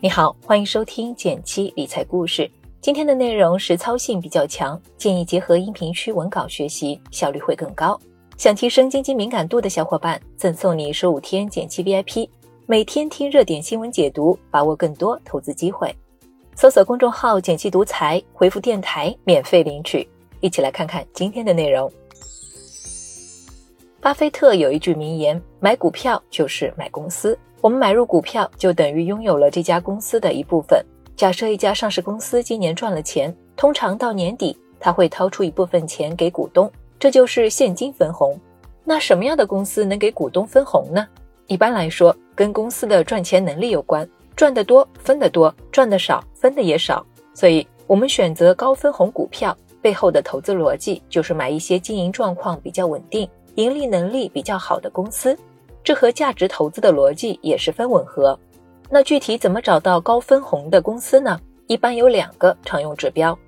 你好，欢迎收听减七理财故事。今天的内容实操性比较强，建议结合音频区文稿学习，效率会更高。想提升经济敏感度的小伙伴，赠送你十五天减七 VIP，每天听热点新闻解读，把握更多投资机会。搜索公众号“减七独裁，回复“电台”免费领取。一起来看看今天的内容。巴菲特有一句名言：“买股票就是买公司。”我们买入股票，就等于拥有了这家公司的一部分。假设一家上市公司今年赚了钱，通常到年底，他会掏出一部分钱给股东，这就是现金分红。那什么样的公司能给股东分红呢？一般来说，跟公司的赚钱能力有关，赚得多分得多，赚得少分的也少。所以，我们选择高分红股票背后的投资逻辑，就是买一些经营状况比较稳定、盈利能力比较好的公司。这和价值投资的逻辑也十分吻合。那具体怎么找到高分红的公司呢？一般有两个常用指标。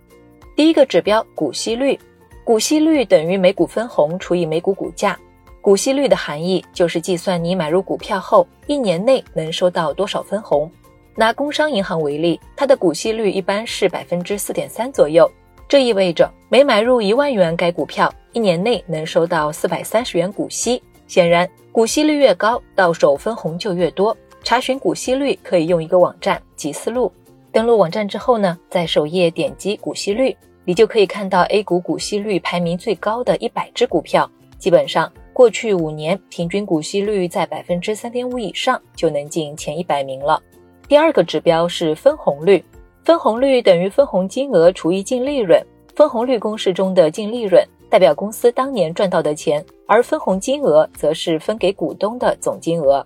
第一个指标股息率，股息率等于每股分红除以每股股价。股息率的含义就是计算你买入股票后一年内能收到多少分红。拿工商银行为例，它的股息率一般是百分之四点三左右，这意味着每买入一万元该股票，一年内能收到四百三十元股息。显然。股息率越高，到手分红就越多。查询股息率可以用一个网站集思路。登录网站之后呢，在首页点击股息率，你就可以看到 A 股股息率排名最高的一百只股票。基本上，过去五年平均股息率在百分之三点五以上，就能进前一百名了。第二个指标是分红率，分红率等于分红金额除以净利润。分红率公式中的净利润。代表公司当年赚到的钱，而分红金额则是分给股东的总金额。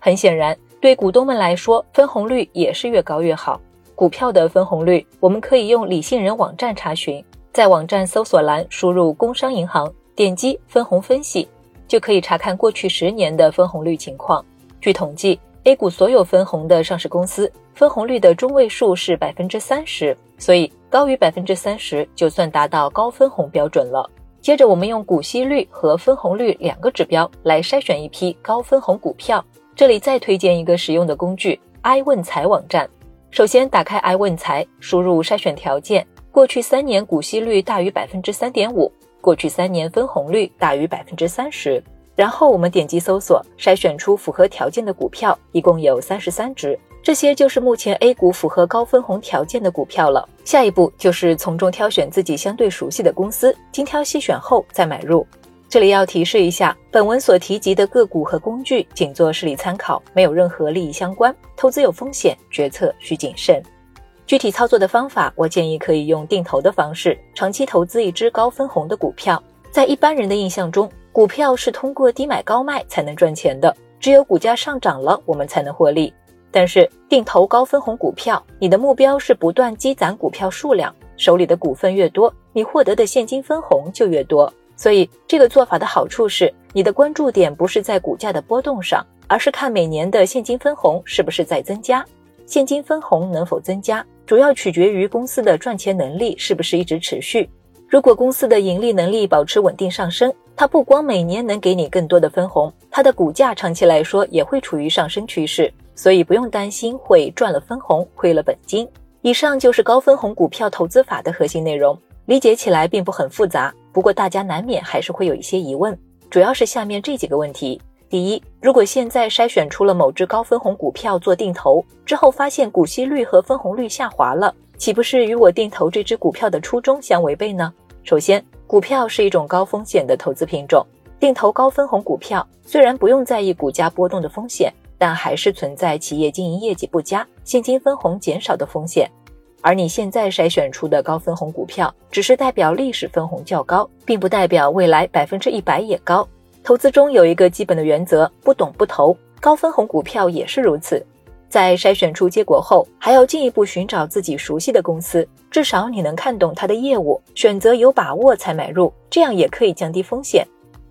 很显然，对股东们来说，分红率也是越高越好。股票的分红率，我们可以用理性人网站查询，在网站搜索栏输入“工商银行”，点击分红分析，就可以查看过去十年的分红率情况。据统计，A 股所有分红的上市公司分红率的中位数是百分之三十，所以。高于百分之三十，就算达到高分红标准了。接着，我们用股息率和分红率两个指标来筛选一批高分红股票。这里再推荐一个实用的工具：i 问财网站。首先打开 i 问财，输入筛选条件：过去三年股息率大于百分之三点五，过去三年分红率大于百分之三十。然后我们点击搜索，筛选出符合条件的股票，一共有三十三只。这些就是目前 A 股符合高分红条件的股票了。下一步就是从中挑选自己相对熟悉的公司，精挑细选后再买入。这里要提示一下，本文所提及的个股和工具仅做示例参考，没有任何利益相关，投资有风险，决策需谨慎。具体操作的方法，我建议可以用定投的方式，长期投资一只高分红的股票。在一般人的印象中，股票是通过低买高卖才能赚钱的，只有股价上涨了，我们才能获利。但是定投高分红股票，你的目标是不断积攒股票数量，手里的股份越多，你获得的现金分红就越多。所以这个做法的好处是，你的关注点不是在股价的波动上，而是看每年的现金分红是不是在增加。现金分红能否增加，主要取决于公司的赚钱能力是不是一直持续。如果公司的盈利能力保持稳定上升，它不光每年能给你更多的分红，它的股价长期来说也会处于上升趋势。所以不用担心会赚了分红亏了本金。以上就是高分红股票投资法的核心内容，理解起来并不很复杂。不过大家难免还是会有一些疑问，主要是下面这几个问题：第一，如果现在筛选出了某只高分红股票做定投，之后发现股息率和分红率下滑了，岂不是与我定投这只股票的初衷相违背呢？首先，股票是一种高风险的投资品种，定投高分红股票虽然不用在意股价波动的风险。但还是存在企业经营业绩不佳、现金分红减少的风险，而你现在筛选出的高分红股票，只是代表历史分红较高，并不代表未来百分之一百也高。投资中有一个基本的原则：不懂不投。高分红股票也是如此。在筛选出结果后，还要进一步寻找自己熟悉的公司，至少你能看懂它的业务，选择有把握才买入，这样也可以降低风险。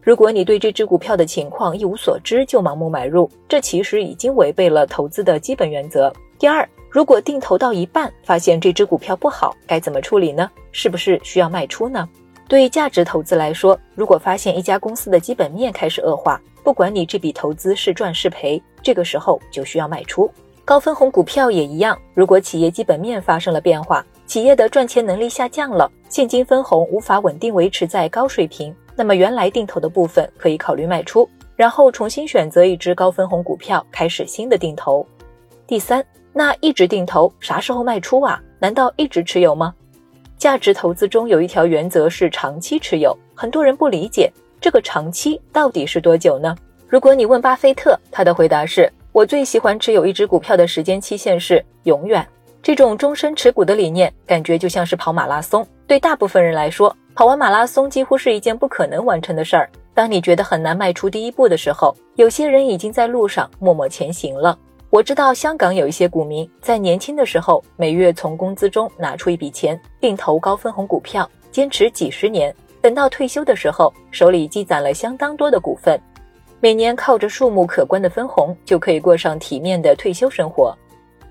如果你对这只股票的情况一无所知就盲目买入，这其实已经违背了投资的基本原则。第二，如果定投到一半发现这只股票不好，该怎么处理呢？是不是需要卖出呢？对价值投资来说，如果发现一家公司的基本面开始恶化，不管你这笔投资是赚是赔，这个时候就需要卖出。高分红股票也一样，如果企业基本面发生了变化，企业的赚钱能力下降了，现金分红无法稳定维持在高水平，那么原来定投的部分可以考虑卖出，然后重新选择一只高分红股票开始新的定投。第三，那一直定投啥时候卖出啊？难道一直持有吗？价值投资中有一条原则是长期持有，很多人不理解这个长期到底是多久呢？如果你问巴菲特，他的回答是。我最喜欢持有一只股票的时间期限是永远。这种终身持股的理念，感觉就像是跑马拉松。对大部分人来说，跑完马拉松几乎是一件不可能完成的事儿。当你觉得很难迈出第一步的时候，有些人已经在路上默默前行了。我知道香港有一些股民在年轻的时候，每月从工资中拿出一笔钱并投高分红股票，坚持几十年，等到退休的时候，手里积攒了相当多的股份。每年靠着数目可观的分红，就可以过上体面的退休生活。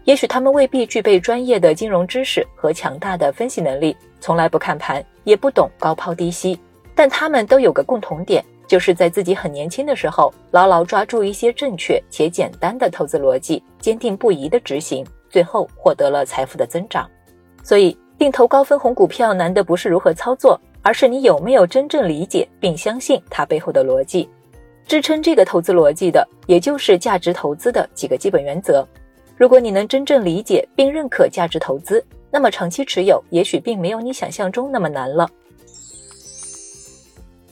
也许他们未必具备专业的金融知识和强大的分析能力，从来不看盘，也不懂高抛低吸，但他们都有个共同点，就是在自己很年轻的时候，牢牢抓住一些正确且简单的投资逻辑，坚定不移的执行，最后获得了财富的增长。所以，定投高分红股票难的不是如何操作，而是你有没有真正理解并相信它背后的逻辑。支撑这个投资逻辑的，也就是价值投资的几个基本原则。如果你能真正理解并认可价值投资，那么长期持有也许并没有你想象中那么难了。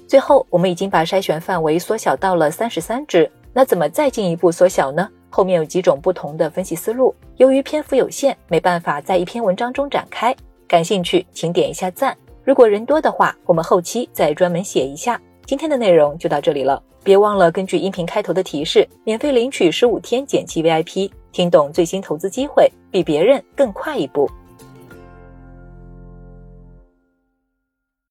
最后，我们已经把筛选范围缩小到了三十三只，那怎么再进一步缩小呢？后面有几种不同的分析思路，由于篇幅有限，没办法在一篇文章中展开。感兴趣，请点一下赞。如果人多的话，我们后期再专门写一下。今天的内容就到这里了。别忘了根据音频开头的提示，免费领取十五天减七 VIP，听懂最新投资机会，比别人更快一步。